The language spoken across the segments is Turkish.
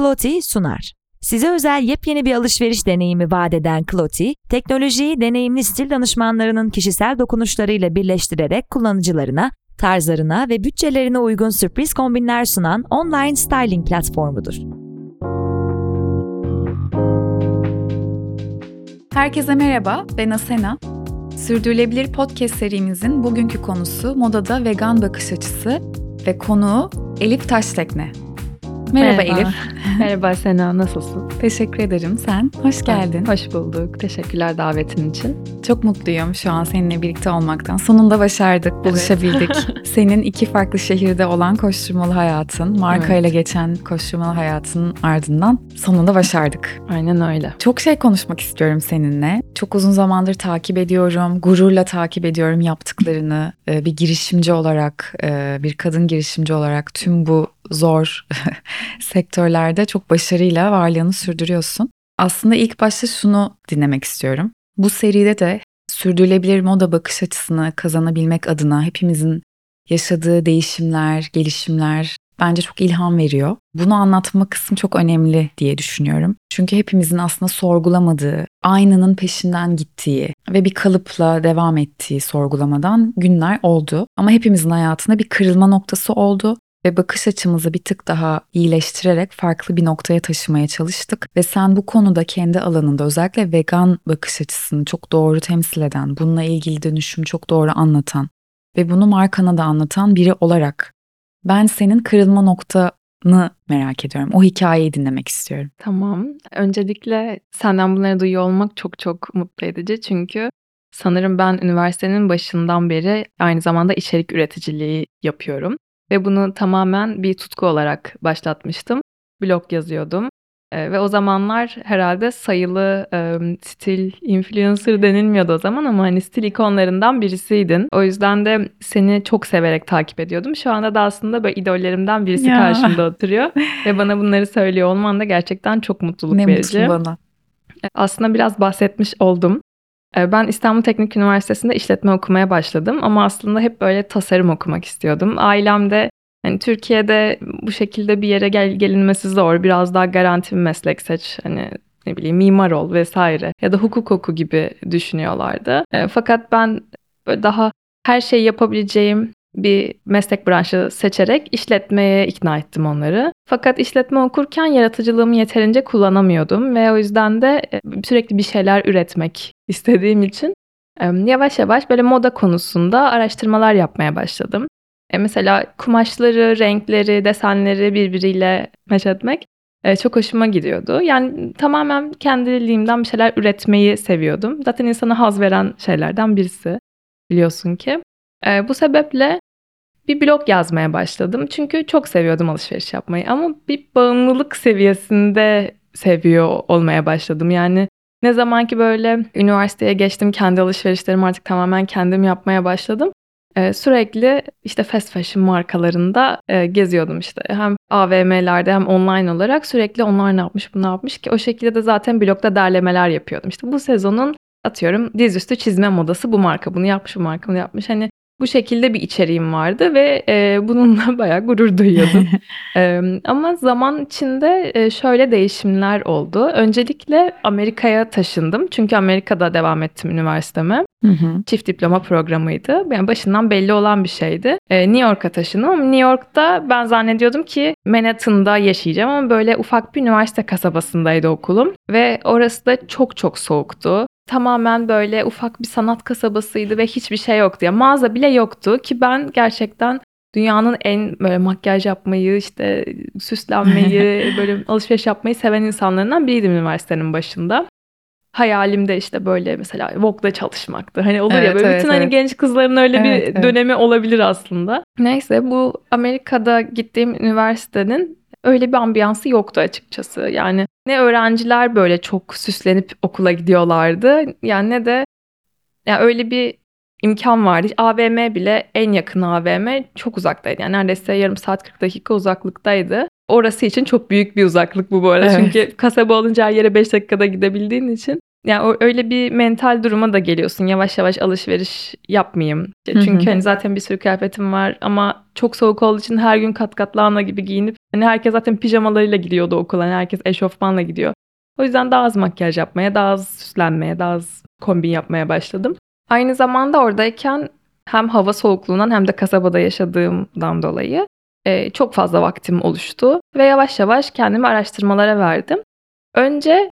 Cloti sunar. Size özel yepyeni bir alışveriş deneyimi vaat eden Cloti, teknolojiyi deneyimli stil danışmanlarının kişisel dokunuşlarıyla birleştirerek kullanıcılarına, tarzlarına ve bütçelerine uygun sürpriz kombinler sunan online styling platformudur. Herkese merhaba, ben Asena. Sürdürülebilir podcast serimizin bugünkü konusu modada vegan bakış açısı ve konuğu Elif Taştekne. Merhaba, Merhaba. Elif. Merhaba Sena, nasılsın? Teşekkür ederim. Sen? Hoş geldin. Hoş bulduk. Teşekkürler davetin için. Çok mutluyum şu an seninle birlikte olmaktan. Sonunda başardık, buluşabildik. Senin iki farklı şehirde olan koşturmalı hayatın, markayla evet. geçen koşturmalı hayatın ardından sonunda başardık. Aynen öyle. Çok şey konuşmak istiyorum seninle. Çok uzun zamandır takip ediyorum, gururla takip ediyorum yaptıklarını. Ee, bir girişimci olarak, e, bir kadın girişimci olarak tüm bu zor sektörlerde çok başarıyla varlığını sürdürüyorsun. Aslında ilk başta şunu dinlemek istiyorum. Bu seride de sürdürülebilir moda bakış açısını kazanabilmek adına hepimizin yaşadığı değişimler, gelişimler bence çok ilham veriyor. Bunu anlatma kısmı çok önemli diye düşünüyorum. Çünkü hepimizin aslında sorgulamadığı, aynanın peşinden gittiği ve bir kalıpla devam ettiği sorgulamadan günler oldu. Ama hepimizin hayatında bir kırılma noktası oldu ve bakış açımızı bir tık daha iyileştirerek farklı bir noktaya taşımaya çalıştık. Ve sen bu konuda kendi alanında özellikle vegan bakış açısını çok doğru temsil eden, bununla ilgili dönüşüm çok doğru anlatan ve bunu markana da anlatan biri olarak ben senin kırılma noktanı merak ediyorum. O hikayeyi dinlemek istiyorum. Tamam. Öncelikle senden bunları duyuyor olmak çok çok mutlu edici. Çünkü sanırım ben üniversitenin başından beri aynı zamanda içerik üreticiliği yapıyorum. Ve bunu tamamen bir tutku olarak başlatmıştım. Blog yazıyordum. E, ve o zamanlar herhalde sayılı e, stil influencer denilmiyordu o zaman ama hani stil ikonlarından birisiydin. O yüzden de seni çok severek takip ediyordum. Şu anda da aslında böyle idollerimden birisi ya. karşımda oturuyor. ve bana bunları söylüyor olman da gerçekten çok mutluluk ne verici. Ne mutlu bana. Aslında biraz bahsetmiş oldum. Ben İstanbul Teknik Üniversitesi'nde işletme okumaya başladım ama aslında hep böyle tasarım okumak istiyordum. Ailemde hani Türkiye'de bu şekilde bir yere gel gelinmesi zor. Biraz daha garanti bir meslek seç. Hani ne bileyim mimar ol vesaire ya da hukuk oku gibi düşünüyorlardı. Fakat ben böyle daha her şeyi yapabileceğim bir meslek branşı seçerek işletmeye ikna ettim onları. Fakat işletme okurken yaratıcılığımı yeterince kullanamıyordum ve o yüzden de e, sürekli bir şeyler üretmek istediğim için yavaş yavaş böyle moda konusunda araştırmalar yapmaya başladım. E mesela kumaşları, renkleri, desenleri birbiriyle meç etmek e, çok hoşuma gidiyordu. Yani tamamen kendiliğimden bir şeyler üretmeyi seviyordum. Zaten insana haz veren şeylerden birisi biliyorsun ki. E, bu sebeple bir blog yazmaya başladım. Çünkü çok seviyordum alışveriş yapmayı ama bir bağımlılık seviyesinde seviyor olmaya başladım. Yani ne zaman ki böyle üniversiteye geçtim, kendi alışverişlerimi artık tamamen kendim yapmaya başladım. Ee, sürekli işte fast fashion markalarında e, geziyordum işte. Hem AVM'lerde hem online olarak sürekli onlar ne yapmış, bu ne yapmış ki o şekilde de zaten blogda derlemeler yapıyordum. İşte bu sezonun atıyorum dizüstü çizme modası bu marka bunu yapmış, bu marka bunu yapmış. Hani bu şekilde bir içeriğim vardı ve e, bununla bayağı gurur duyuyordum. e, ama zaman içinde e, şöyle değişimler oldu. Öncelikle Amerika'ya taşındım. Çünkü Amerika'da devam ettim üniversiteme. Hı hı. Çift diploma programıydı. Yani başından belli olan bir şeydi. E, New York'a taşındım ama New York'ta ben zannediyordum ki Manhattan'da yaşayacağım ama böyle ufak bir üniversite kasabasındaydı okulum. Ve orası da çok çok soğuktu tamamen böyle ufak bir sanat kasabasıydı ve hiçbir şey yoktu. Ya mağaza bile yoktu ki ben gerçekten dünyanın en böyle makyaj yapmayı, işte süslenmeyi, böyle alışveriş yapmayı seven insanlarından biriydim üniversitenin başında. Hayalimde işte böyle mesela Vogue'da çalışmaktı. Hani olur evet, ya böyle evet, bütün hani evet. hani genç kızların öyle evet, bir dönemi evet. olabilir aslında. Neyse bu Amerika'da gittiğim üniversitenin öyle bir ambiyansı yoktu açıkçası. Yani ne öğrenciler böyle çok süslenip okula gidiyorlardı. Yani ne de yani öyle bir imkan vardı. AVM bile en yakın AVM çok uzaktaydı. Yani neredeyse yarım saat 40 dakika uzaklıktaydı. Orası için çok büyük bir uzaklık bu bu arada. Evet. Çünkü kasaba olunca her yere 5 dakikada gidebildiğin için. Yani öyle bir mental duruma da geliyorsun. Yavaş yavaş alışveriş yapmayayım. Çünkü hani zaten bir sürü kıyafetim var ama çok soğuk olduğu için her gün kat kat lahana gibi giyinip Hani herkes zaten pijamalarıyla gidiyordu okula. Hani herkes eşofmanla gidiyor. O yüzden daha az makyaj yapmaya, daha az süslenmeye, daha az kombin yapmaya başladım. Aynı zamanda oradayken hem hava soğukluğundan hem de kasabada yaşadığımdan dolayı e, çok fazla vaktim oluştu ve yavaş yavaş kendimi araştırmalara verdim. Önce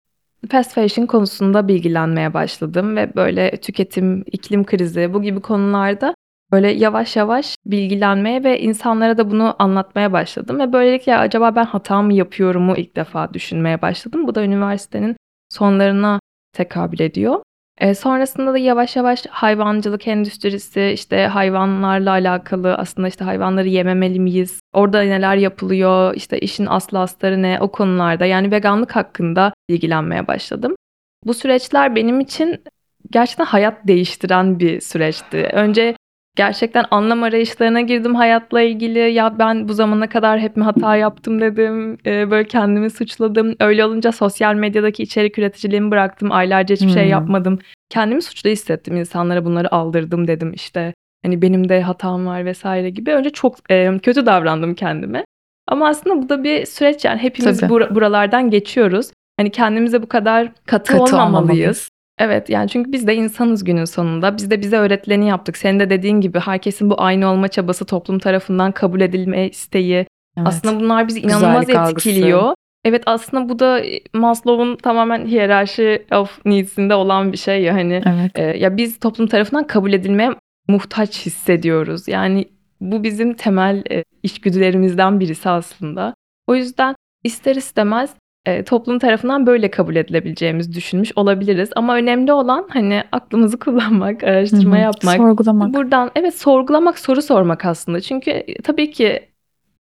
fast fashion konusunda bilgilenmeye başladım ve böyle tüketim, iklim krizi bu gibi konularda böyle yavaş yavaş bilgilenmeye ve insanlara da bunu anlatmaya başladım ve böylelikle acaba ben hata mı yapıyorumu ilk defa düşünmeye başladım. Bu da üniversitenin sonlarına tekabül ediyor. E, sonrasında da yavaş yavaş hayvancılık endüstrisi, işte hayvanlarla alakalı aslında işte hayvanları yememeli miyiz? Orada neler yapılıyor? İşte işin aslı astarı ne? O konularda yani veganlık hakkında ilgilenmeye başladım. Bu süreçler benim için gerçekten hayat değiştiren bir süreçti. Önce gerçekten anlam arayışlarına girdim hayatla ilgili. Ya ben bu zamana kadar hep mi hata yaptım dedim. Ee, böyle kendimi suçladım. Öyle olunca sosyal medyadaki içerik üreticiliğimi bıraktım. Aylarca hiçbir şey Hmm. yapmadım. Kendimi suçlu hissettim. İnsanlara bunları aldırdım dedim işte. Hani benim de hatam var vesaire gibi. Önce çok e, kötü davrandım kendime. Ama aslında bu da bir süreç yani hepimiz Tabii. bura- buralardan geçiyoruz. Hani kendimize bu kadar katı, Katı olmamalıyız. olmamalıyız. Evet yani çünkü biz de insanız günün sonunda. Biz de bize öğretileni yaptık. Senin de dediğin gibi herkesin bu aynı olma çabası toplum tarafından kabul edilme isteği. Evet. Aslında bunlar bizi inanılmaz Güzellik algısı. etkiliyor. Evet aslında bu da Maslow'un tamamen hiyerarşi of needs'inde olan bir şey ya hani. evet. e, ya biz toplum tarafından kabul edilmeye muhtaç hissediyoruz. Yani bu bizim temel e, içgüdülerimizden birisi aslında. O yüzden ister istemez e, toplum tarafından böyle kabul edilebileceğimizi düşünmüş olabiliriz. Ama önemli olan hani aklımızı kullanmak, araştırma Hı hı. yapmak. Sorgulamak. Buradan evet sorgulamak, soru sormak aslında. Çünkü e, tabii ki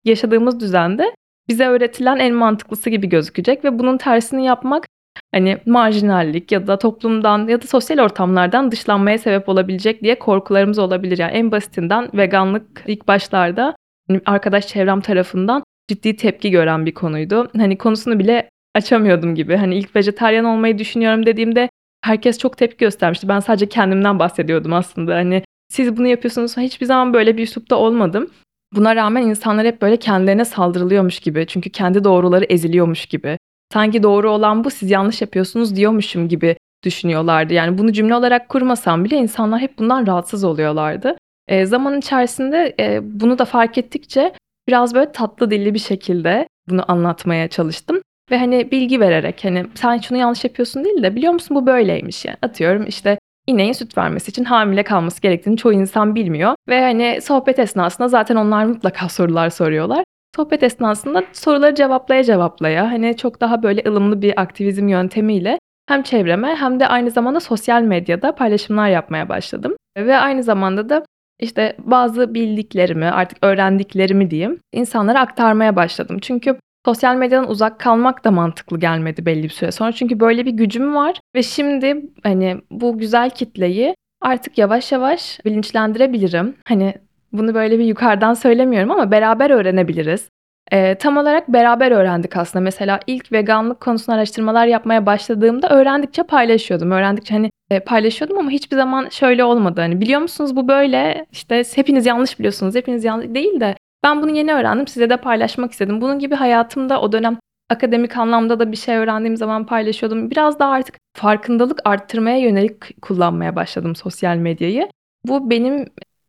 yaşadığımız düzende bize öğretilen en mantıklısı gibi gözükecek ve bunun tersini yapmak hani marjinallik ya da toplumdan ya da sosyal ortamlardan dışlanmaya sebep olabilecek diye korkularımız olabilir. Yani en basitinden veganlık ilk başlarda hani arkadaş çevrem tarafından ciddi tepki gören bir konuydu. Hani konusunu bile açamıyordum gibi. Hani ilk vejetaryen olmayı düşünüyorum dediğimde herkes çok tepki göstermişti. Ben sadece kendimden bahsediyordum aslında. Hani siz bunu yapıyorsunuz. Hiçbir zaman böyle bir üslupta olmadım. Buna rağmen insanlar hep böyle kendilerine saldırılıyormuş gibi. Çünkü kendi doğruları eziliyormuş gibi. Sanki doğru olan bu siz yanlış yapıyorsunuz diyormuşum gibi düşünüyorlardı. Yani bunu cümle olarak kurmasam bile insanlar hep bundan rahatsız oluyorlardı. E, zaman içerisinde e, bunu da fark ettikçe biraz böyle tatlı dilli bir şekilde bunu anlatmaya çalıştım. Ve hani bilgi vererek hani sen şunu yanlış yapıyorsun değil de biliyor musun bu böyleymiş yani. Atıyorum işte ineğin süt vermesi için hamile kalması gerektiğini çoğu insan bilmiyor. Ve hani sohbet esnasında zaten onlar mutlaka sorular soruyorlar. Sohbet esnasında soruları cevaplaya cevaplaya hani çok daha böyle ılımlı bir aktivizm yöntemiyle hem çevreme hem de aynı zamanda sosyal medyada paylaşımlar yapmaya başladım. Ve aynı zamanda da işte bazı bildiklerimi artık öğrendiklerimi diyeyim insanlara aktarmaya başladım. Çünkü sosyal medyadan uzak kalmak da mantıklı gelmedi belli bir süre sonra. Çünkü böyle bir gücüm var ve şimdi hani bu güzel kitleyi artık yavaş yavaş bilinçlendirebilirim. Hani bunu böyle bir yukarıdan söylemiyorum ama beraber öğrenebiliriz. Ee, tam olarak beraber öğrendik aslında. Mesela ilk veganlık konusunda araştırmalar yapmaya başladığımda öğrendikçe paylaşıyordum. Öğrendikçe hani e, paylaşıyordum ama hiçbir zaman şöyle olmadı. Hani biliyor musunuz bu böyle işte hepiniz yanlış biliyorsunuz. Hepiniz yanlış değil de ben bunu yeni öğrendim size de paylaşmak istedim. Bunun gibi hayatımda o dönem akademik anlamda da bir şey öğrendiğim zaman paylaşıyordum. Biraz daha artık farkındalık arttırmaya yönelik kullanmaya başladım sosyal medyayı. Bu benim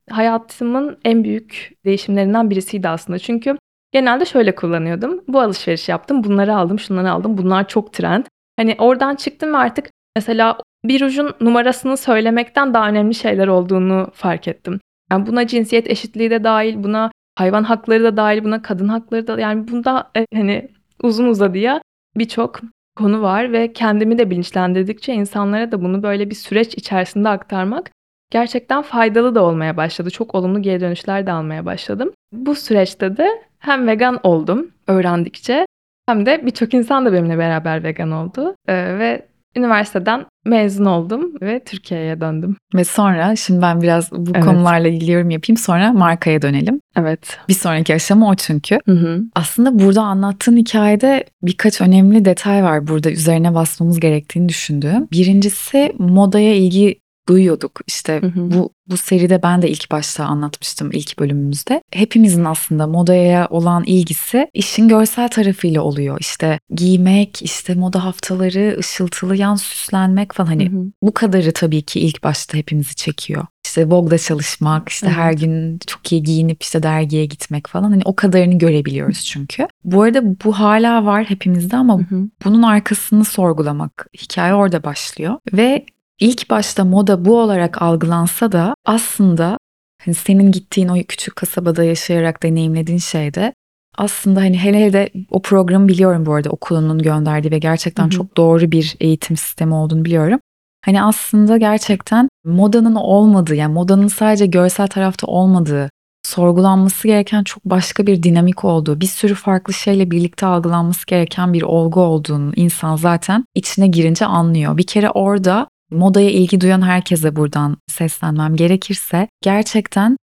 hayatımın en büyük değişimlerinden birisiydi aslında. Çünkü genelde şöyle kullanıyordum. Bu alışveriş yaptım, bunları aldım, şunları aldım. Bunlar çok trend. Hani oradan çıktım ve artık mesela bir ucun numarasını söylemekten daha önemli şeyler olduğunu fark ettim. Yani buna cinsiyet eşitliği de dahil, buna hayvan hakları da dahil, buna kadın hakları da yani bunda e, hani uzun uzadıya birçok konu var ve kendimi de bilinçlendirdikçe insanlara da bunu böyle bir süreç içerisinde aktarmak gerçekten faydalı da olmaya başladı. Çok olumlu geri dönüşler de almaya başladım. Bu süreçte de hem vegan oldum öğrendikçe hem de birçok insan da benimle beraber vegan oldu Ee, ve üniversiteden mezun oldum ve Türkiye'ye döndüm. Ve sonra şimdi ben biraz bu Evet. konularla ilgili yorum yapayım sonra markaya dönelim. Evet. Bir sonraki aşama o çünkü. Hı hı. Aslında burada anlattığın hikayede birkaç önemli detay var burada üzerine basmamız gerektiğini düşündüğüm. Birincisi modaya ilgi duyuyorduk. İşte Hı hı. bu bu seride ben de ilk başta anlatmıştım ilk bölümümüzde. Hepimizin aslında modaya olan ilgisi işin görsel tarafıyla oluyor. İşte giymek, işte moda haftaları, ışıltılı yan süslenmek falan hani Hı hı. bu kadarı tabii ki ilk başta hepimizi çekiyor. İşte Vogue'da çalışmak, işte Evet. her gün çok iyi giyinip işte dergiye gitmek falan hani o kadarını görebiliyoruz çünkü. Bu arada bu hala var hepimizde ama Hı hı. bunun arkasını sorgulamak hikaye orada başlıyor ve ilk başta moda bu olarak algılansa da aslında hani senin gittiğin o küçük kasabada yaşayarak deneyimlediğin şeyde aslında hani hele hele o programı biliyorum bu arada okulunun gönderdiği ve gerçekten Hı hı. çok doğru bir eğitim sistemi olduğunu biliyorum. Hani aslında gerçekten modanın olmadığı yani modanın sadece görsel tarafta olmadığı sorgulanması gereken çok başka bir dinamik olduğu, bir sürü farklı şeyle birlikte algılanması gereken bir olgu olduğunu insan zaten içine girince anlıyor. Bir kere orada modaya ilgi duyan herkese buradan seslenmem gerekirse gerçekten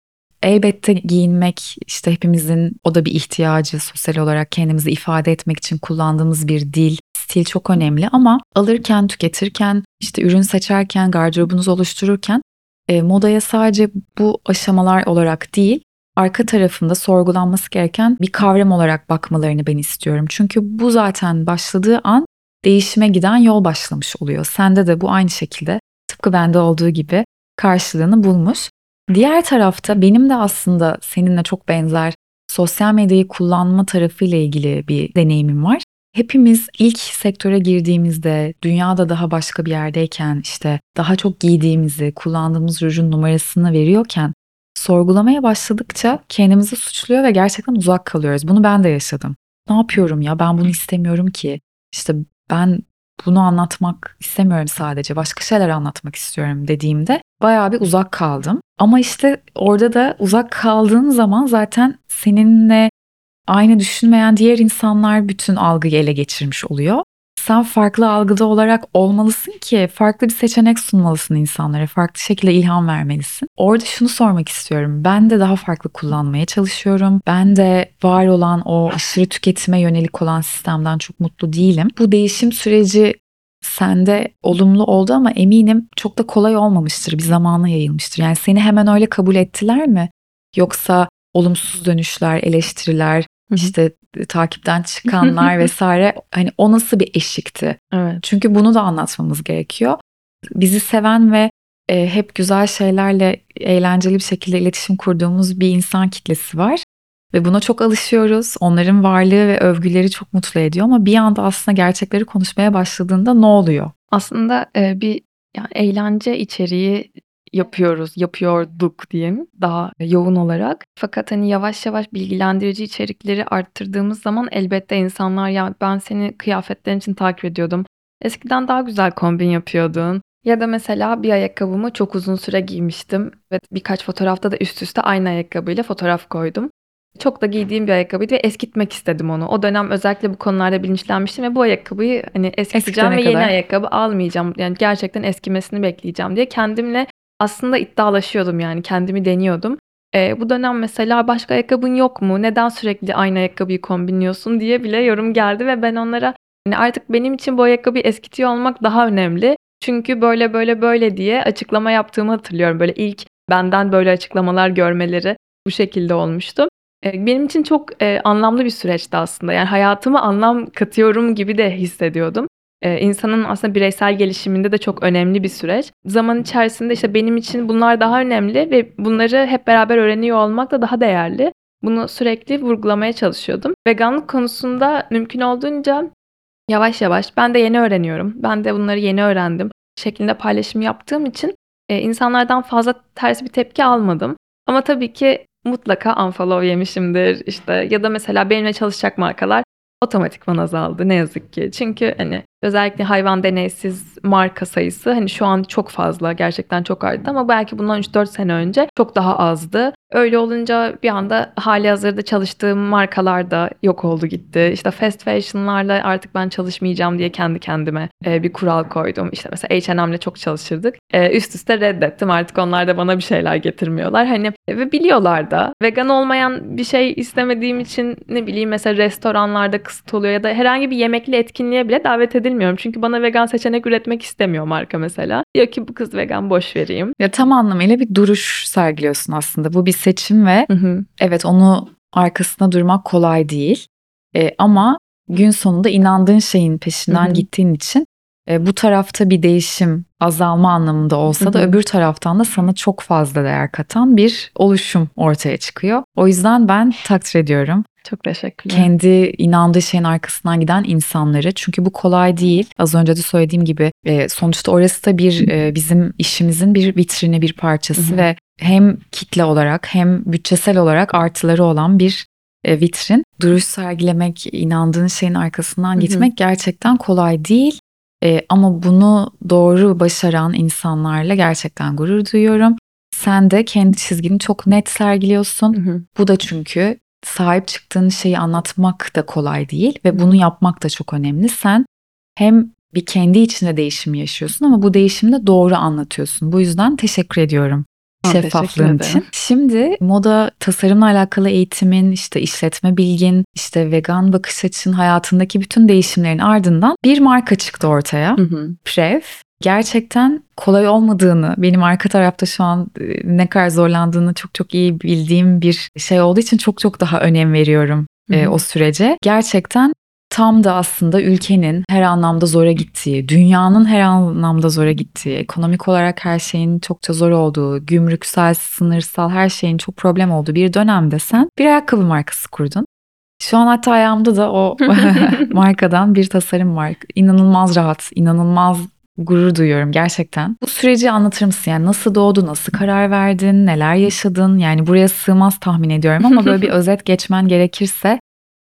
elbette giyinmek işte hepimizin o da bir ihtiyacı sosyal olarak kendimizi ifade etmek için kullandığımız bir dil, stil çok önemli ama alırken, tüketirken, işte ürün seçerken, gardırobunuzu oluştururken e, modaya sadece bu aşamalar olarak değil, arka tarafında sorgulanması gereken bir kavram olarak bakmalarını ben istiyorum. Çünkü bu zaten başladığı an değişime giden yol başlamış oluyor. Sende de bu aynı şekilde tıpkı bende olduğu gibi karşılığını bulmuş. Diğer tarafta benim de aslında seninle çok benzer sosyal medyayı kullanma tarafıyla ilgili bir deneyimim var. Hepimiz ilk sektöre girdiğimizde, dünyada daha başka bir yerdeyken, işte daha çok giydiğimizi, kullandığımız rujun numarasını veriyorken sorgulamaya başladıkça kendimizi suçluyor ve gerçekten uzak kalıyoruz. Bunu ben de yaşadım. Ne yapıyorum ya? Ben bunu istemiyorum ki. İşte ben bunu anlatmak istemiyorum sadece. Başka şeyler anlatmak istiyorum dediğimde bayağı bir uzak kaldım. Ama işte orada da uzak kaldığın zaman zaten seninle aynı düşünmeyen diğer insanlar bütün algıyı ele geçirmiş oluyor. Sen farklı algıda olarak olmalısın ki farklı bir seçenek sunmalısın insanlara. Farklı şekilde ilham vermelisin. Orada şunu sormak istiyorum. Ben de daha farklı kullanmaya çalışıyorum. Ben de var olan o aşırı tüketime yönelik olan sistemden çok mutlu değilim. Bu değişim süreci sende olumlu oldu ama eminim çok da kolay olmamıştır. Bir zamana yayılmıştır. Yani seni hemen öyle kabul ettiler mi? Yoksa olumsuz dönüşler, eleştiriler. İşte e, takipten çıkanlar vesaire hani o nasıl bir eşikti? Evet. Çünkü bunu da anlatmamız gerekiyor. Bizi seven ve e, hep güzel şeylerle eğlenceli bir şekilde iletişim kurduğumuz bir insan kitlesi var. Ve buna çok alışıyoruz. Onların varlığı ve övgüleri çok mutlu ediyor ama bir anda aslında gerçekleri konuşmaya başladığında ne oluyor? Aslında e, bir yani eğlence içeriği yapıyoruz, yapıyorduk diyeyim daha yoğun olarak. Fakat hani yavaş yavaş bilgilendirici içerikleri arttırdığımız zaman elbette insanlar ya ben seni kıyafetlerin için takip ediyordum. Eskiden daha güzel kombin yapıyordun. Ya da mesela bir ayakkabımı çok uzun süre giymiştim ve birkaç fotoğrafta da üst üste aynı ayakkabıyla fotoğraf koydum. Çok da giydiğim bir ayakkabıydı ve eskitmek istedim onu. O dönem özellikle bu konularda bilinçlenmiştim ve bu ayakkabıyı hani eskiteceğim Eskitene ve yeni kadar. ayakkabı almayacağım. Yani gerçekten eskimesini bekleyeceğim diye kendimle aslında iddialaşıyordum yani kendimi deniyordum. Eee, bu dönem mesela başka ayakkabın yok mu? Neden sürekli aynı ayakkabıyı kombinliyorsun diye bile yorum geldi ve ben onlara hani artık benim için bu ayakkabıyı eskitiyor olmak daha önemli. Çünkü böyle böyle böyle diye açıklama yaptığımı hatırlıyorum. Böyle ilk benden böyle açıklamalar görmeleri bu şekilde olmuştu. Eee, benim için çok, eee, anlamlı bir süreçti aslında. Yani hayatıma anlam katıyorum gibi de hissediyordum. Eee, insanın aslında bireysel gelişiminde de çok önemli bir süreç. Zaman içerisinde işte benim için bunlar daha önemli ve bunları hep beraber öğreniyor olmak da daha değerli. Bunu sürekli vurgulamaya çalışıyordum. Veganlık konusunda mümkün olduğunca yavaş yavaş ben de yeni öğreniyorum. Ben de bunları yeni öğrendim şeklinde paylaşım yaptığım için, eee, insanlardan fazla ters bir tepki almadım. Ama tabii ki mutlaka unfollow yemişimdir işte ya da mesela benimle çalışacak markalar otomatikman azaldı ne yazık ki. Çünkü hani özellikle hayvan deneysiz marka sayısı hani şu an çok fazla gerçekten çok arttı ama belki bundan 3-4 sene önce çok daha azdı. Öyle olunca bir anda hali hazırda çalıştığım markalar da yok oldu gitti. İşte fast fashion'larla artık ben çalışmayacağım diye kendi kendime e, bir kural koydum. İşte mesela H&M'le çok çalışırdık. E, üst üste reddettim. Artık onlar da bana bir şeyler getirmiyorlar. Hani ve biliyorlar da vegan olmayan bir şey istemediğim için ne bileyim mesela restoranlarda kısıt oluyor ya da herhangi bir yemekli etkinliğe bile davet edilmiyorum. Çünkü bana vegan seçenek üretmek istemiyor marka mesela. Diyor ki bu kız vegan boş vereyim. Ya tam anlamıyla bir duruş sergiliyorsun aslında. Bu bir seçim ve Hı hı. evet onu arkasında durmak kolay değil. E, ama gün sonunda inandığın şeyin peşinden Hı hı. gittiğin için e, bu tarafta bir değişim azalma anlamında olsa da Hı hı. öbür taraftan da sana çok fazla değer katan bir oluşum ortaya çıkıyor. O yüzden ben takdir ediyorum Çok teşekkürler. kendi inandığı şeyin arkasından giden insanları. Çünkü bu kolay değil. Az önce de söylediğim gibi e, sonuçta orası da bir e, bizim işimizin bir vitrini, bir parçası ve hem kitle olarak hem bütçesel olarak artıları olan bir e, vitrin. Duruş sergilemek, inandığın şeyin arkasından gitmek gerçekten kolay değil. E, ama bunu doğru başaran insanlarla gerçekten gurur duyuyorum. Sen de kendi çizgini çok net sergiliyorsun. Hı hı. Bu da çünkü sahip çıktığın şeyi anlatmak da kolay değil ve bunu yapmak da çok önemli. Sen hem bir kendi içinde değişim yaşıyorsun ama bu değişimi de doğru anlatıyorsun. Bu yüzden teşekkür ediyorum şeffaflığın için. Şimdi moda tasarımla alakalı eğitimin, işte işletme bilgin, işte vegan bakış açın, hayatındaki bütün değişimlerin ardından bir marka çıktı ortaya. Hı hı. Prev gerçekten kolay olmadığını, benim arka tarafta şu an e, ne kadar zorlandığını çok çok iyi bildiğim bir şey olduğu için çok çok daha önem veriyorum e, o sürece. Gerçekten tam da aslında ülkenin her anlamda zora gittiği, dünyanın her anlamda zora gittiği, ekonomik olarak her şeyin çokça zor olduğu, gümrüksel, sınırsal her şeyin çok problem olduğu bir dönemde sen bir ayakkabı markası kurdun. Şu an hatta ayağımda da o markadan bir tasarım var. İnanılmaz rahat, inanılmaz gurur duyuyorum gerçekten. Bu süreci anlatır mısın? Yani nasıl doğdu, nasıl karar verdin, neler yaşadın? Yani buraya sığmaz tahmin ediyorum ama böyle bir özet geçmen gerekirse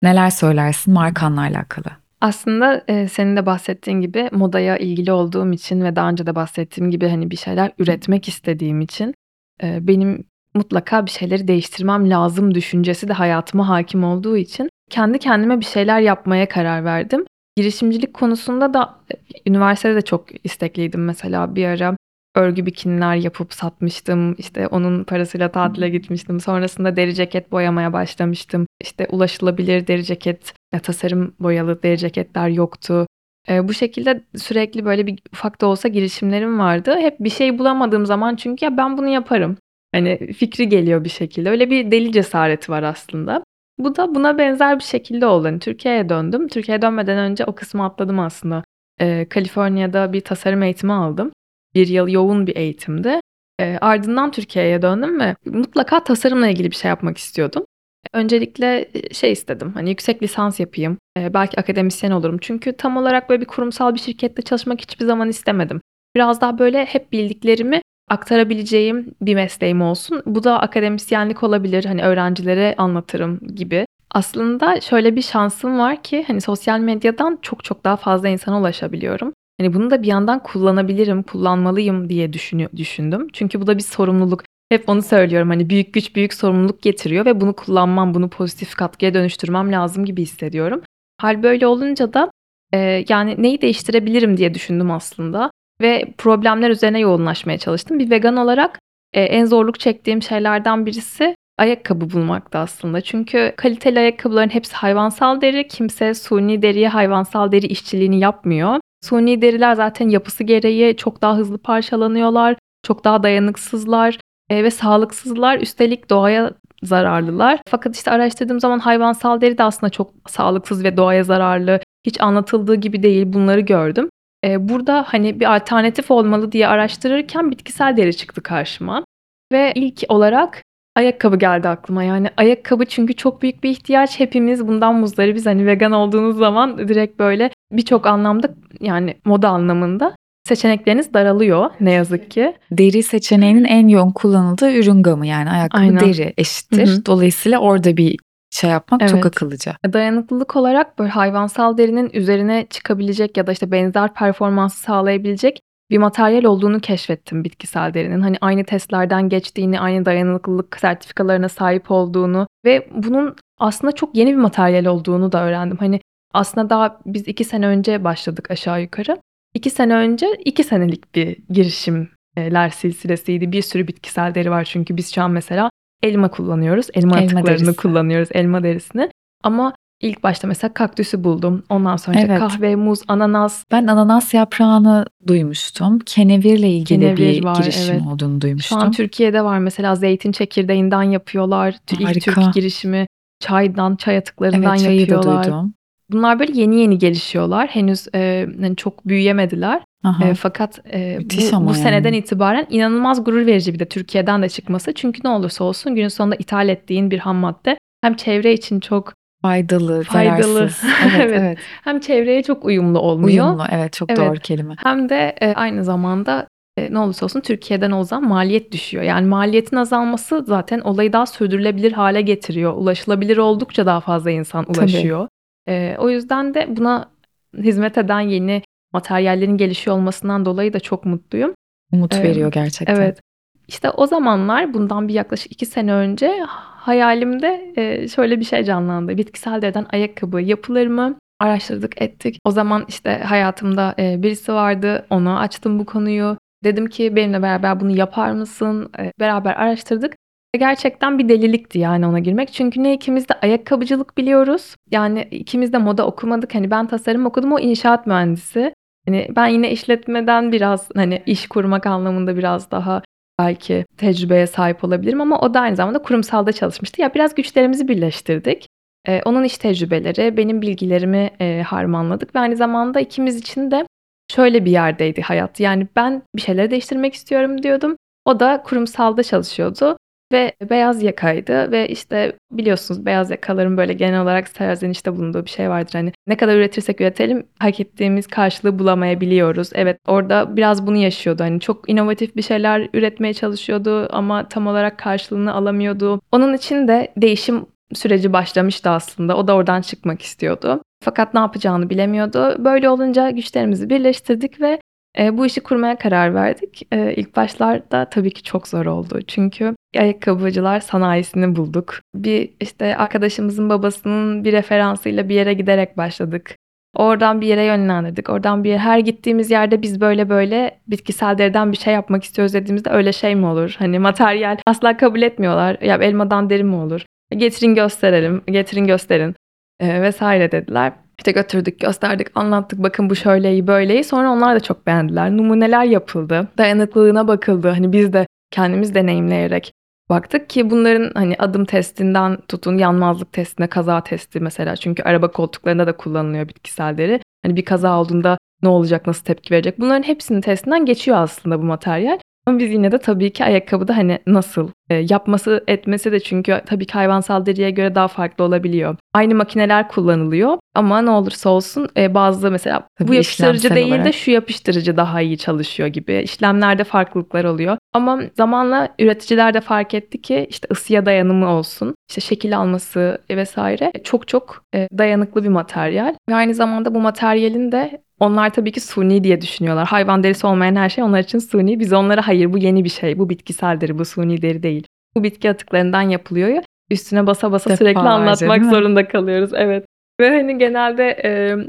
neler söylersin markanla alakalı? Aslında e, senin de bahsettiğin gibi modaya ilgili olduğum için ve daha önce de bahsettiğim gibi hani bir şeyler üretmek istediğim için e, benim mutlaka bir şeyleri değiştirmem lazım düşüncesi de hayatıma hakim olduğu için kendi kendime bir şeyler yapmaya karar verdim. Girişimcilik konusunda da e, üniversitede de çok istekliydim mesela bir ara örgü bikiniler yapıp satmıştım. İşte onun parasıyla tatile gitmiştim. Sonrasında deri ceket boyamaya başlamıştım. İşte ulaşılabilir deri ceket, tasarım boyalı deri ceketler yoktu. E, bu şekilde sürekli böyle bir ufak da olsa girişimlerim vardı. Hep bir şey bulamadığım zaman çünkü ya ben bunu yaparım. Hani fikri geliyor bir şekilde. Öyle bir deli cesareti var aslında. Bu da buna benzer bir şekilde oldu. Hani Türkiye'ye döndüm. Türkiye'ye dönmeden önce o kısmı atladım aslında. E, Kaliforniya'da bir tasarım eğitimi aldım. Bir yıl yoğun bir eğitimdi. E, ardından Türkiye'ye döndüm ve mutlaka tasarımla ilgili bir şey yapmak istiyordum. Öncelikle e, şey istedim. Hani yüksek lisans yapayım. E, belki akademisyen olurum. Çünkü tam olarak böyle bir kurumsal bir şirkette çalışmak hiçbir zaman istemedim. Biraz daha böyle hep bildiklerimi aktarabileceğim bir mesleğim olsun. Bu da akademisyenlik olabilir. Hani öğrencilere anlatırım gibi. Aslında şöyle bir şansım var ki hani sosyal medyadan çok çok daha fazla insana ulaşabiliyorum. Hani bunu da bir yandan kullanabilirim, kullanmalıyım diye düşünü- düşündüm. Çünkü bu da bir sorumluluk. Hep onu söylüyorum hani büyük güç büyük sorumluluk getiriyor ve bunu kullanmam, bunu pozitif katkıya dönüştürmem lazım gibi hissediyorum. Hal böyle olunca da e, yani neyi değiştirebilirim diye düşündüm aslında ve problemler üzerine yoğunlaşmaya çalıştım. Bir vegan olarak e, en zorluk çektiğim şeylerden birisi ayakkabı bulmakta aslında. Çünkü kaliteli ayakkabıların hepsi hayvansal deri. Kimse suni deriye hayvansal deri işçiliğini yapmıyor. Suni deriler zaten yapısı gereği çok daha hızlı parçalanıyorlar, çok daha dayanıksızlar e, ve sağlıksızlar. Üstelik doğaya zararlılar. Fakat işte araştırdığım zaman hayvansal deri de aslında çok sağlıksız ve doğaya zararlı. Hiç anlatıldığı gibi değil bunları gördüm. E, burada hani bir alternatif olmalı diye araştırırken bitkisel deri çıktı karşıma. Ve ilk olarak ayakkabı geldi aklıma. Yani ayakkabı çünkü çok büyük bir ihtiyaç. Hepimiz bundan muzdaribiz. Hani vegan olduğunuz zaman direkt böyle birçok anlamda yani moda anlamında seçenekleriniz daralıyor ne yazık ki. Deri seçeneğinin en yoğun kullanıldığı ürün gamı yani ayakkabı Aynen. deri eşittir. Hı hı. Dolayısıyla orada bir şey yapmak çok Evet. akıllıca. Dayanıklılık olarak böyle hayvansal derinin üzerine çıkabilecek ya da işte benzer performansı sağlayabilecek bir materyal olduğunu keşfettim bitkisel derinin. Hani aynı testlerden geçtiğini, aynı dayanıklılık sertifikalarına sahip olduğunu ve bunun aslında çok yeni bir materyal olduğunu da öğrendim. Hani aslında daha biz iki sene önce başladık aşağı yukarı. İki sene önce iki senelik bir girişimler silsilesiydi. Bir sürü bitkisel deri var çünkü biz şu an mesela elma kullanıyoruz. Elma, Elma atıklarını derisi. kullanıyoruz, elma derisini. Ama ilk başta mesela kaktüsü buldum. Ondan sonra Evet. kahve, muz, ananas, Ben ananas yaprağını duymuştum. Kenevirle ilgili Kenevir bir var, girişim evet. olduğunu Şu duymuştum. an Türkiye'de var mesela zeytin çekirdeğinden yapıyorlar. Tü- İlk Harika. Türk girişimi çaydan, çay atıklarından evet, çayı da yapıyorlar. duydum. Bunlar böyle yeni yeni gelişiyorlar. Henüz e, hani çok büyüyemediler. Aha. E, fakat e, Müthiş bu, bu yani. seneden itibaren inanılmaz gurur verici bir de Türkiye'den de çıkması. Çünkü ne olursa olsun günün sonunda ithal ettiğin bir ham madde hem çevre için çok Faydalı, Faydalı. Evet, Evet. evet. hem çevreye çok uyumlu olmuyor. Uyumlu, evet çok Evet. doğru kelime. Hem de e, aynı zamanda e, ne olursa olsun Türkiye'den o zaman maliyet düşüyor. Yani maliyetin azalması zaten olayı daha sürdürülebilir hale getiriyor. Ulaşılabilir oldukça daha fazla insan ulaşıyor. E, o yüzden de buna hizmet eden yeni materyallerin gelişiyor olmasından dolayı da çok mutluyum. Umut Evet. veriyor gerçekten. Evet. İşte o zamanlar bundan bir yaklaşık iki sene önce hayalimde şöyle bir şey canlandı. Bitkisel deriden ayakkabı yapılır mı? Araştırdık ettik. O zaman işte hayatımda birisi vardı. Ona açtım bu konuyu. Dedim ki benimle beraber bunu yapar mısın? Beraber araştırdık. Gerçekten bir delilikti yani ona girmek. Çünkü ne ikimiz de ayakkabıcılık biliyoruz. Yani ikimiz de moda okumadık. Hani ben tasarım okudum o inşaat mühendisi. Hani ben yine işletmeden biraz hani iş kurmak anlamında biraz daha belki tecrübeye sahip olabilirim ama o da aynı zamanda kurumsalda çalışmıştı. Ya biraz güçlerimizi birleştirdik. Ee, onun iş tecrübeleri, benim bilgilerimi e, harmanladık ve aynı zamanda ikimiz için de şöyle bir yerdeydi hayat. Yani ben bir şeyleri değiştirmek istiyorum diyordum. O da kurumsalda çalışıyordu ve beyaz yakaydı ve işte biliyorsunuz beyaz yakaların böyle genel olarak serzenişte bulunduğu bir şey vardır. Hani ne kadar üretirsek üretelim hak ettiğimiz karşılığı bulamayabiliyoruz. Evet orada biraz bunu yaşıyordu. Hani çok inovatif bir şeyler üretmeye çalışıyordu ama tam olarak karşılığını alamıyordu. Onun için de değişim süreci başlamıştı aslında. O da oradan çıkmak istiyordu. Fakat ne yapacağını bilemiyordu. Böyle olunca güçlerimizi birleştirdik ve e, bu işi kurmaya karar verdik. E, ilk başlarda tabii ki çok zor oldu. Çünkü ayakkabıcılar sanayisini bulduk. Bir işte arkadaşımızın babasının bir referansıyla bir yere giderek başladık. Oradan bir yere yönlendirdik. Oradan bir yere, her gittiğimiz yerde biz böyle böyle bitkisel deriden bir şey yapmak istiyoruz dediğimizde öyle şey mi olur? Hani materyal asla kabul etmiyorlar. Ya elmadan deri mi olur? Getirin gösterelim, getirin gösterin e, vesaire dediler. İşte götürdük, gösterdik, anlattık. Bakın bu şöyleyi, böyleyi. Sonra onlar da çok beğendiler. Numuneler yapıldı. Dayanıklılığına bakıldı. Hani biz de kendimiz deneyimleyerek baktık ki bunların hani adım testinden tutun yanmazlık testine, kaza testi mesela. Çünkü araba koltuklarında da kullanılıyor bitkisel deri. Hani bir kaza olduğunda ne olacak, nasıl tepki verecek? Bunların hepsinin testinden geçiyor aslında bu materyal. Ama biz yine de tabii ki ayakkabıda hani nasıl e, yapması etmesi de çünkü tabii ki hayvansal deriye göre daha farklı olabiliyor. Aynı makineler kullanılıyor ama ne olursa olsun e, bazı mesela Tabii bu yapıştırıcı değil de olarak. şu yapıştırıcı daha iyi çalışıyor gibi. İşlemlerde farklılıklar oluyor. Ama zamanla üreticiler de fark etti ki işte ısıya dayanımı olsun, işte şekil alması vesaire çok çok e, dayanıklı bir materyal. Ve aynı zamanda bu materyalin de onlar tabii ki suni diye düşünüyorlar. Hayvan derisi olmayan her şey onlar için suni. Biz onlara hayır bu yeni bir şey. Bu bitkisel deri, bu suni deri değil. Bu bitki atıklarından yapılıyor ya. Üstüne basa basa sürekli Defalarca, anlatmak zorunda kalıyoruz. Evet. Ve hani genelde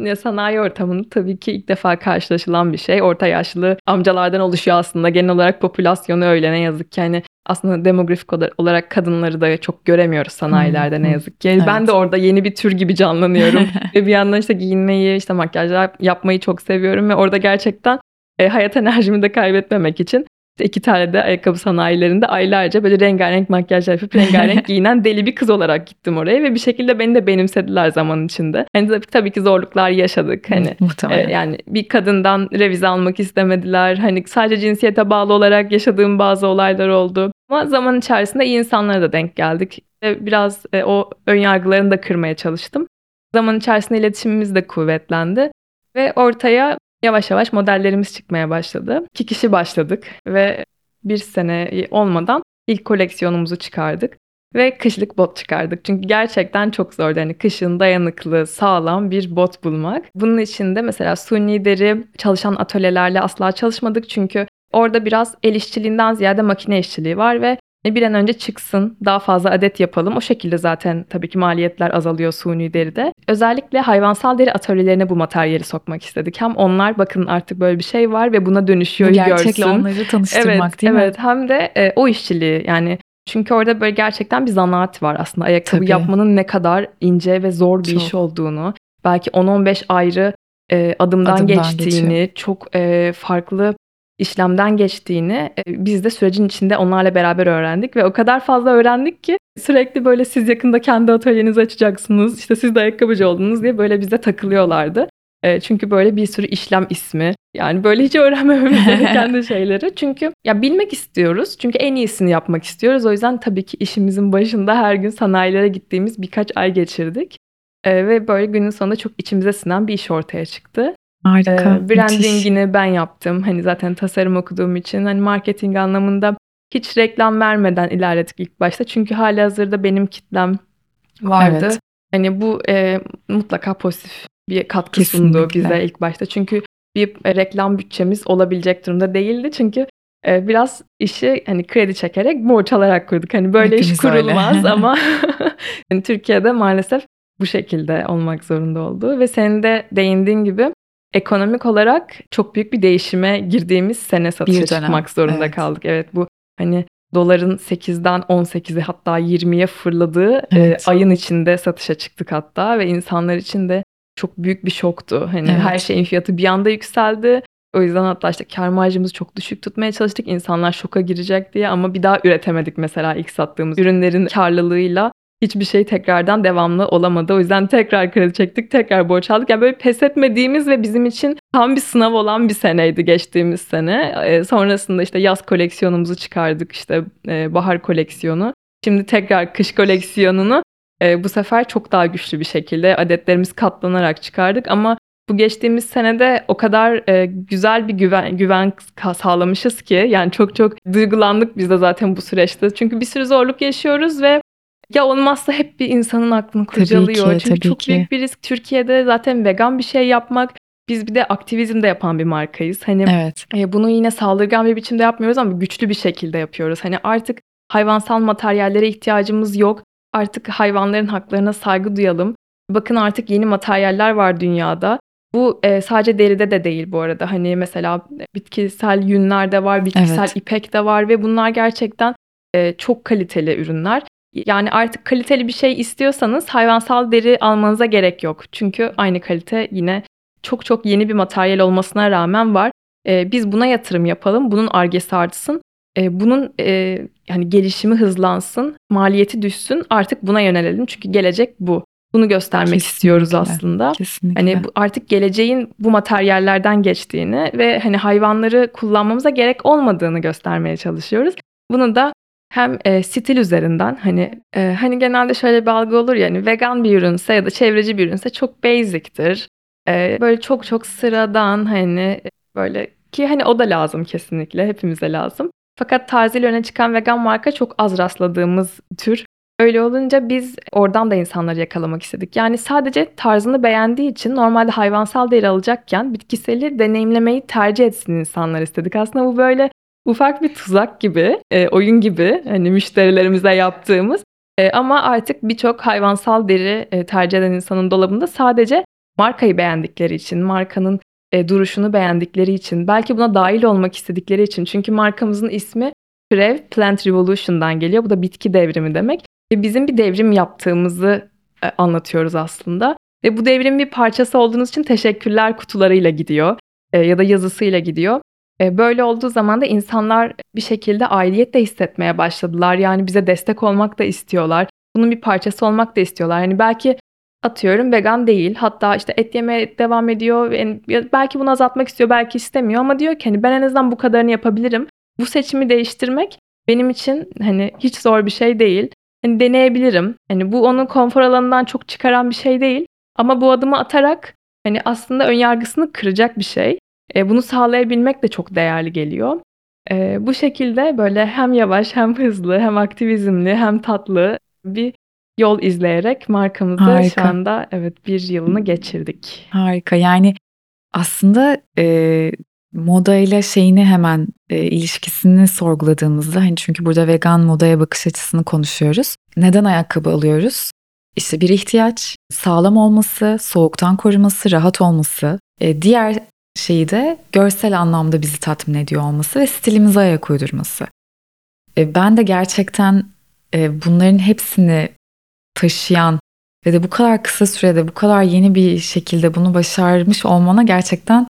e, sanayi ortamında tabii ki ilk defa karşılaşılan bir şey. Orta yaşlı amcalardan oluşuyor aslında. Genel olarak popülasyonu öyle ne yazık ki. Hani aslında demografik olarak kadınları da çok göremiyoruz sanayilerde ne yazık ki. Ben Evet. de orada yeni bir tür gibi canlanıyorum. ve bir yandan işte giyinmeyi, işte makyajlar yapmayı çok seviyorum ve orada gerçekten e, hayat enerjimi de kaybetmemek için işte iki tane de ayakkabı sanayilerinde aylarca böyle rengarenk makyajlar yapıp rengarenk giyinen deli bir kız olarak gittim oraya ve bir şekilde beni de benimsediler zaman içinde. Hani tabii, tabii ki zorluklar yaşadık. Hani Muhtemelen. e, yani bir kadından revize almak istemediler. Hani sadece cinsiyete bağlı olarak yaşadığım bazı olaylar oldu. Ama zaman içerisinde iyi insanlara da denk geldik. Ve biraz e, o ön yargılarını da kırmaya çalıştım. Zaman içerisinde iletişimimiz de kuvvetlendi. Ve ortaya yavaş yavaş modellerimiz çıkmaya başladı. İki kişi başladık ve bir sene olmadan ilk koleksiyonumuzu çıkardık. ve kışlık bot çıkardık. Çünkü gerçekten çok zordu. Hani kışın dayanıklı, sağlam bir bot bulmak. Bunun için de mesela suni deri çalışan atölyelerle asla çalışmadık. Çünkü orada biraz el işçiliğinden ziyade makine işçiliği var ve bir an önce çıksın, daha fazla adet yapalım. O şekilde zaten tabii ki maliyetler azalıyor suni deride. Özellikle hayvansal deri atölyelerine bu materyali sokmak istedik. Hem onlar bakın artık böyle bir şey var ve buna dönüşüyor Bu gerçekle görsün. onları tanıştırmak evet, değil mi? evet. Hem de e, o işçiliği yani çünkü orada böyle gerçekten bir zanaat var aslında. Ayakkabı Tabii. yapmanın ne kadar ince ve zor bir Çok. iş olduğunu, belki 10-15 ayrı e, adımdan, Adımdan geçtiğini, çok e, farklı işlemden geçtiğini e, biz de sürecin içinde onlarla beraber öğrendik ve o kadar fazla öğrendik ki sürekli böyle siz yakında kendi atölyenizi açacaksınız, işte siz de ayakkabıcı oldunuz diye böyle bize takılıyorlardı. E, çünkü böyle bir sürü işlem ismi. Yani böyle hiç öğrenmememiz gereken de şeyleri. Çünkü ya bilmek istiyoruz. Çünkü en iyisini yapmak istiyoruz. O yüzden tabii ki işimizin başında her gün sanayilere gittiğimiz birkaç ay geçirdik. E, ve böyle günün sonunda çok içimize sinen bir iş ortaya çıktı. Harika. E, müthiş. brandingini ben yaptım. Hani zaten tasarım okuduğum için hani marketing anlamında hiç reklam vermeden ilerledik ilk başta. Çünkü hali hazırda benim kitlem vardı. Evet. Hani bu e, mutlaka pozitif bir katkı sundu Kesinlikle. bize ilk başta. Çünkü bir e, reklam bütçemiz olabilecek durumda değildi. Çünkü e, biraz işi hani kredi çekerek borç alarak kurduk. Hani böyle iş Hepimiz öyle. kurulmaz ama yani Türkiye'de maalesef bu şekilde olmak zorunda oldu. Ve senin de değindiğin gibi ekonomik olarak çok büyük bir değişime girdiğimiz sene satışa çıkmak zorunda evet. kaldık. Evet bu hani doların 8'den 18'e hatta 20'ye fırladığı e, Evet. ayın içinde satışa çıktık hatta ve insanlar için de çok büyük bir şoktu. Hani Evet. her şeyin fiyatı bir anda yükseldi. O yüzden hatta işte kar marjımızı çok düşük tutmaya çalıştık. İnsanlar şoka girecek diye ama bir daha üretemedik mesela ilk sattığımız ürünlerin karlılığıyla hiçbir şey tekrardan devamlı olamadı. O yüzden tekrar kredi çektik, tekrar borç aldık. Yani böyle pes etmediğimiz ve bizim için tam bir sınav olan bir seneydi geçtiğimiz sene. Ee, sonrasında işte yaz koleksiyonumuzu çıkardık, işte e, bahar koleksiyonu. Şimdi tekrar kış koleksiyonunu e, bu sefer çok daha güçlü bir şekilde adetlerimiz katlanarak çıkardık. Ama bu geçtiğimiz senede o kadar e, güzel bir güven, güven sağlamışız ki yani çok çok duygulandık biz de zaten bu süreçte. Çünkü bir sürü zorluk yaşıyoruz ve ya olmazsa hep bir insanın aklını Tabii kurcalıyor. ki, Çünkü tabii çok ki. büyük bir risk. Türkiye'de zaten vegan bir şey yapmak. Biz bir de aktivizm de yapan bir markayız. Hani Evet. e, bunu yine saldırgan bir biçimde yapmıyoruz ama güçlü bir şekilde yapıyoruz. Hani artık hayvansal materyallere ihtiyacımız yok. Artık hayvanların haklarına saygı duyalım. Bakın artık yeni materyaller var dünyada. Bu e, sadece deride de değil bu arada. Hani mesela bitkisel yünler de var, bitkisel Evet. ipek de var ve bunlar gerçekten e, çok kaliteli ürünler. Yani artık kaliteli bir şey istiyorsanız hayvansal deri almanıza gerek yok. Çünkü aynı kalite yine çok çok yeni bir materyal olmasına rağmen var. E, biz buna yatırım yapalım, bunun argesi artsın, e, bunun e, yani gelişimi hızlansın, maliyeti düşsün. Artık buna yönelelim çünkü gelecek bu. Bunu göstermek istiyoruz Kesinlikle. aslında. Kesinlikle. Hani bu, artık geleceğin bu materyallerden geçtiğini ve hani hayvanları kullanmamıza gerek olmadığını göstermeye çalışıyoruz. Bunu da hem e, stil üzerinden hani e, hani genelde şöyle bir algı olur ya hani vegan bir ürünse ya da çevreci bir ürünse çok basic'tir. E, böyle çok çok sıradan hani böyle ki hani o da lazım kesinlikle hepimize lazım. Fakat tarzıyla öne çıkan vegan marka çok az rastladığımız tür. Öyle olunca biz oradan da insanları yakalamak istedik. Yani sadece tarzını beğendiği için normalde hayvansal deri alacakken bitkiseli deneyimlemeyi tercih etsin insanlar istedik. Aslında bu böyle ufak bir tuzak gibi, e, oyun gibi hani müşterilerimize yaptığımız. E, ama artık birçok hayvansal deri e, tercih eden insanın dolabında sadece markayı beğendikleri için, markanın e, duruşunu beğendikleri için, belki buna dahil olmak istedikleri için. Çünkü markamızın ismi Prev Plant Revolution'dan geliyor. Bu da bitki devrimi demek. Ve bizim bir devrim yaptığımızı e, anlatıyoruz aslında. Ve bu devrimin bir parçası olduğunuz için teşekkürler kutularıyla gidiyor e, ya da yazısıyla gidiyor. E, böyle olduğu zaman da insanlar bir şekilde aidiyet de hissetmeye başladılar. Yani bize destek olmak da istiyorlar. Bunun bir parçası olmak da istiyorlar. Yani belki atıyorum vegan değil. Hatta işte et yemeye devam ediyor. ve belki bunu azaltmak istiyor, belki istemiyor ama diyor ki hani ben en azından bu kadarını yapabilirim. Bu seçimi değiştirmek benim için hani hiç zor bir şey değil. Hani deneyebilirim. Hani bu onun konfor alanından çok çıkaran bir şey değil. Ama bu adımı atarak hani aslında ön yargısını kıracak bir şey. E, bunu sağlayabilmek de çok değerli geliyor. Eee, bu şekilde böyle hem yavaş hem hızlı hem aktivizmli hem tatlı bir yol izleyerek markamızı şu Harika. anda evet 1 yılını geçirdik. Harika. Yani aslında, eee, modayla şeyini hemen, eee, ilişkisini sorguladığımızda, hani, çünkü burada vegan modaya bakış açısını konuşuyoruz. Neden ayakkabı alıyoruz? İşte bir ihtiyaç, sağlam olması, soğuktan koruması, rahat olması. Eee, diğer şeyi de görsel anlamda bizi tatmin ediyor olması ve stilimize ayak uydurması. Eee, ben de gerçekten, eee, bunların hepsini taşıyan ve de bu kadar kısa sürede bu kadar yeni bir şekilde bunu başarmış olmana gerçekten,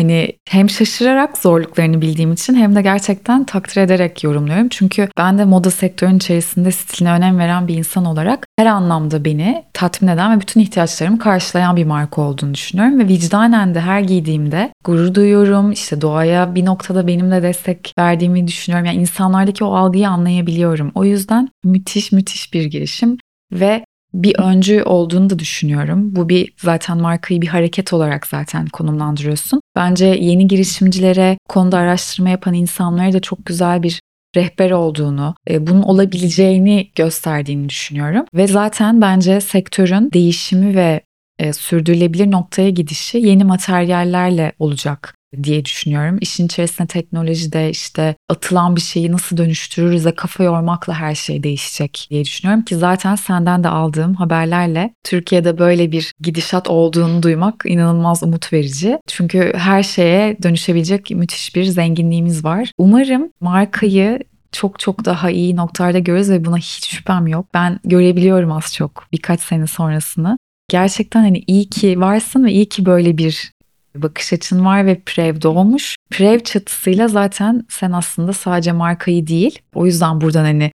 hani, hem şaşırarak zorluklarını bildiğim için hem de gerçekten takdir ederek yorumluyorum. Çünkü ben de moda sektörünün içerisinde stiline önem veren bir insan olarak her anlamda beni tatmin eden ve bütün ihtiyaçlarımı karşılayan bir marka olduğunu düşünüyorum ve vicdanen de her giydiğimde gurur duyuyorum. İşte doğaya bir noktada benim de destek verdiğimi düşünüyorum. Yani insanlardaki o algıyı anlayabiliyorum. O yüzden müthiş, müthiş bir girişim ve bir öncü olduğunu da düşünüyorum. Bu bir zaten markayı bir hareket olarak zaten konumlandırıyorsun. Bence yeni girişimcilere, konuda araştırma yapan insanlara da çok güzel bir rehber olduğunu, eee, bunun olabileceğini gösterdiğini düşünüyorum ve zaten bence sektörün değişimi ve, eee, sürdürülebilir noktaya gidişi yeni materyallerle olacak diye düşünüyorum. İşin içerisine teknoloji de, işte, atılan bir şeyi nasıl dönüştürürüze kafa yormakla her şey değişecek diye düşünüyorum ki zaten senden de aldığım haberlerle Türkiye'de böyle bir gidişat olduğunu duymak inanılmaz umut verici. Çünkü her şeye dönüşebilecek müthiş bir zenginliğimiz var. Umarım markayı çok çok daha iyi noktalarda görürüz ve buna hiç şüphem yok. Ben görebiliyorum az çok birkaç sene sonrasını. Gerçekten, hani, iyi ki varsın ve iyi ki böyle bir bakış açın var ve Prev doğmuş. Prev çatısıyla zaten sen aslında sadece markayı değil, o yüzden buradan, hani,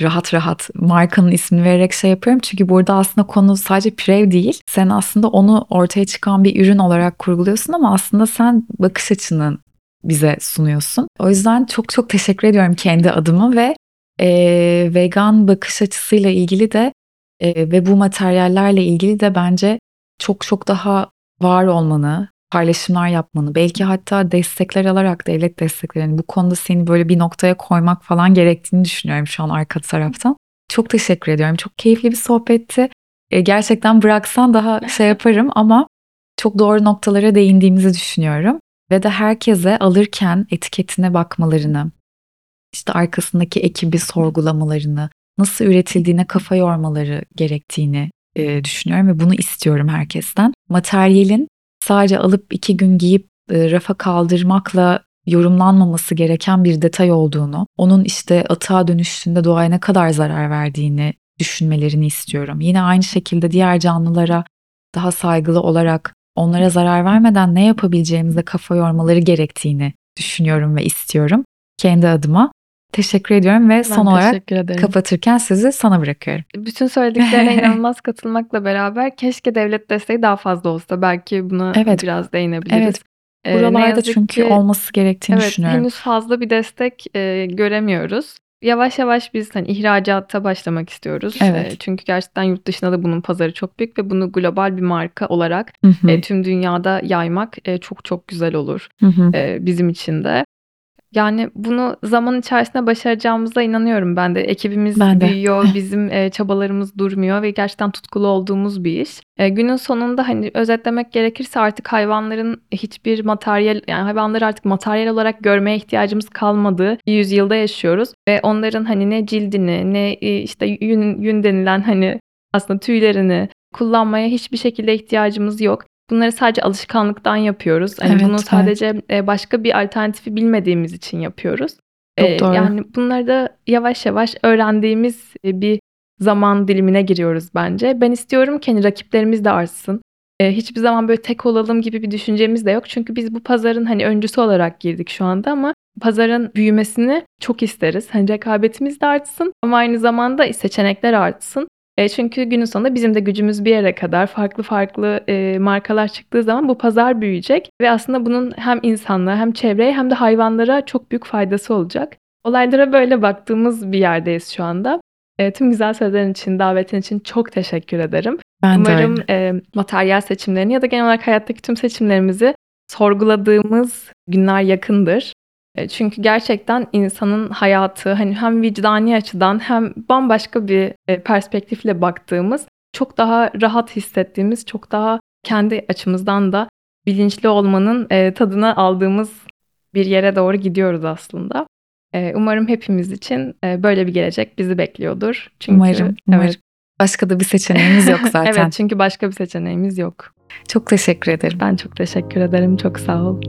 rahat rahat markanın ismini vererek şey yapıyorum. Çünkü burada aslında konu sadece Prev değil. Sen aslında onu ortaya çıkan bir ürün olarak kurguluyorsun ama aslında sen bakış açını bize sunuyorsun. O yüzden çok çok teşekkür ediyorum kendi adıma ve, eee, vegan bakış açısıyla ilgili de, eee, ve bu materyallerle ilgili de bence çok çok daha var olmanı, paylaşımlar yapmanı, belki hatta destekler alarak, devlet destekleri, hani, bu konuda seni böyle bir noktaya koymak falan gerektiğini düşünüyorum şu an arka taraftan. Çok teşekkür ediyorum. Çok keyifli bir sohbetti. Eee, gerçekten bıraksan daha şey yaparım ama çok doğru noktalara değindiğimizi düşünüyorum ve de herkese alırken etiketine bakmalarını, işte, arkasındaki ekibi sorgulamalarını, nasıl üretildiğine kafa yormaları gerektiğini, eee, düşünüyorum ve bunu istiyorum herkesten. Materyalin sadece alıp 2 gün giyip, eee, rafa kaldırmakla yorumlanmaması gereken bir detay olduğunu, onun, işte, atığa dönüştüğünde doğaya ne kadar zarar verdiğini düşünmelerini istiyorum. Yine aynı şekilde diğer canlılara daha saygılı olarak onlara zarar vermeden ne yapabileceğimize kafa yormaları gerektiğini düşünüyorum ve istiyorum kendi adıma. Teşekkür ediyorum ve Ben son olarak ederim. kapatırken sözü sana bırakıyorum. Bütün söylediklerine inanılmaz katılmakla beraber keşke devlet desteği daha fazla olsa. Belki buna Evet. biraz değinebiliriz. Evet. Ne Buralarda çünkü ki olması gerektiğini Evet, düşünüyorum. henüz fazla bir destek, eee, göremiyoruz. Yavaş yavaş biz, hani, ihracata başlamak istiyoruz. Evet. Eee, çünkü gerçekten yurt dışında da bunun pazarı çok büyük ve bunu global bir marka olarak, Hı hı. eee, tüm dünyada yaymak, eee, çok çok güzel olur, Hı hı. eee, bizim için de. Yani, bunu zaman içerisinde başaracağımıza inanıyorum ben de. Ekibimiz Ben de. büyüyor, bizim, eee, çabalarımız durmuyor ve gerçekten tutkulu olduğumuz bir iş. Eee, günün sonunda, hani, özetlemek gerekirse artık hayvanların hiçbir materyal, yani, hayvanları artık materyal olarak görmeye ihtiyacımız kalmadığı bir yüzyılda yaşıyoruz ve onların, hani, ne cildini ne, iii, işte, yün yün denilen, hani, aslında tüylerini kullanmaya hiçbir şekilde ihtiyacımız yok. Bunları sadece alışkanlıktan yapıyoruz. Hani, Evet, evet. sadece, eee, başka bir alternatifi bilmediğimiz için yapıyoruz. Çok Eee, doğru. yani, bunları da yavaş yavaş öğrendiğimiz, eee, bir zaman dilimine giriyoruz bence. Ben istiyorum ki, hani, rakiplerimiz de artsın. Eee, hiçbir zaman böyle tek olalım gibi bir düşüncemiz de yok. Çünkü biz bu pazarın, hani, öncüsü olarak girdik şu anda ama pazarın büyümesini çok isteriz. Hani, rekabetimiz de artsın ama aynı zamanda seçenekler artsın. Eee, çünkü günün sonunda bizim de gücümüz bir yere kadar farklı farklı, eee, markalar çıktığı zaman bu pazar büyüyecek ve aslında bunun hem insanlığa hem çevreye hem de hayvanlara çok büyük faydası olacak. Olaylara böyle baktığımız bir yerdeyiz şu anda. Eee, tüm güzel sözlerin için, davetin için çok teşekkür ederim. Ben Umarım, eee, materyal seçimlerini ya da genel olarak hayattaki tüm seçimlerimizi sorguladığımız günler yakındır. E, Çünkü gerçekten insanın hayatı hani hem vicdani açıdan hem bambaşka bir e, perspektifle baktığımız, çok daha rahat hissettiğimiz, çok daha kendi açımızdan da bilinçli olmanın e, tadını aldığımız bir yere doğru gidiyoruz aslında. Umarım hepimiz için böyle bir gelecek bizi bekliyordur. Çünkü Umarım, umarım. evet, Başka da bir seçeneğimiz yok zaten. evet çünkü başka bir seçeneğimiz yok. Çok teşekkür ederim. Ben çok teşekkür ederim. Çok sağ ol.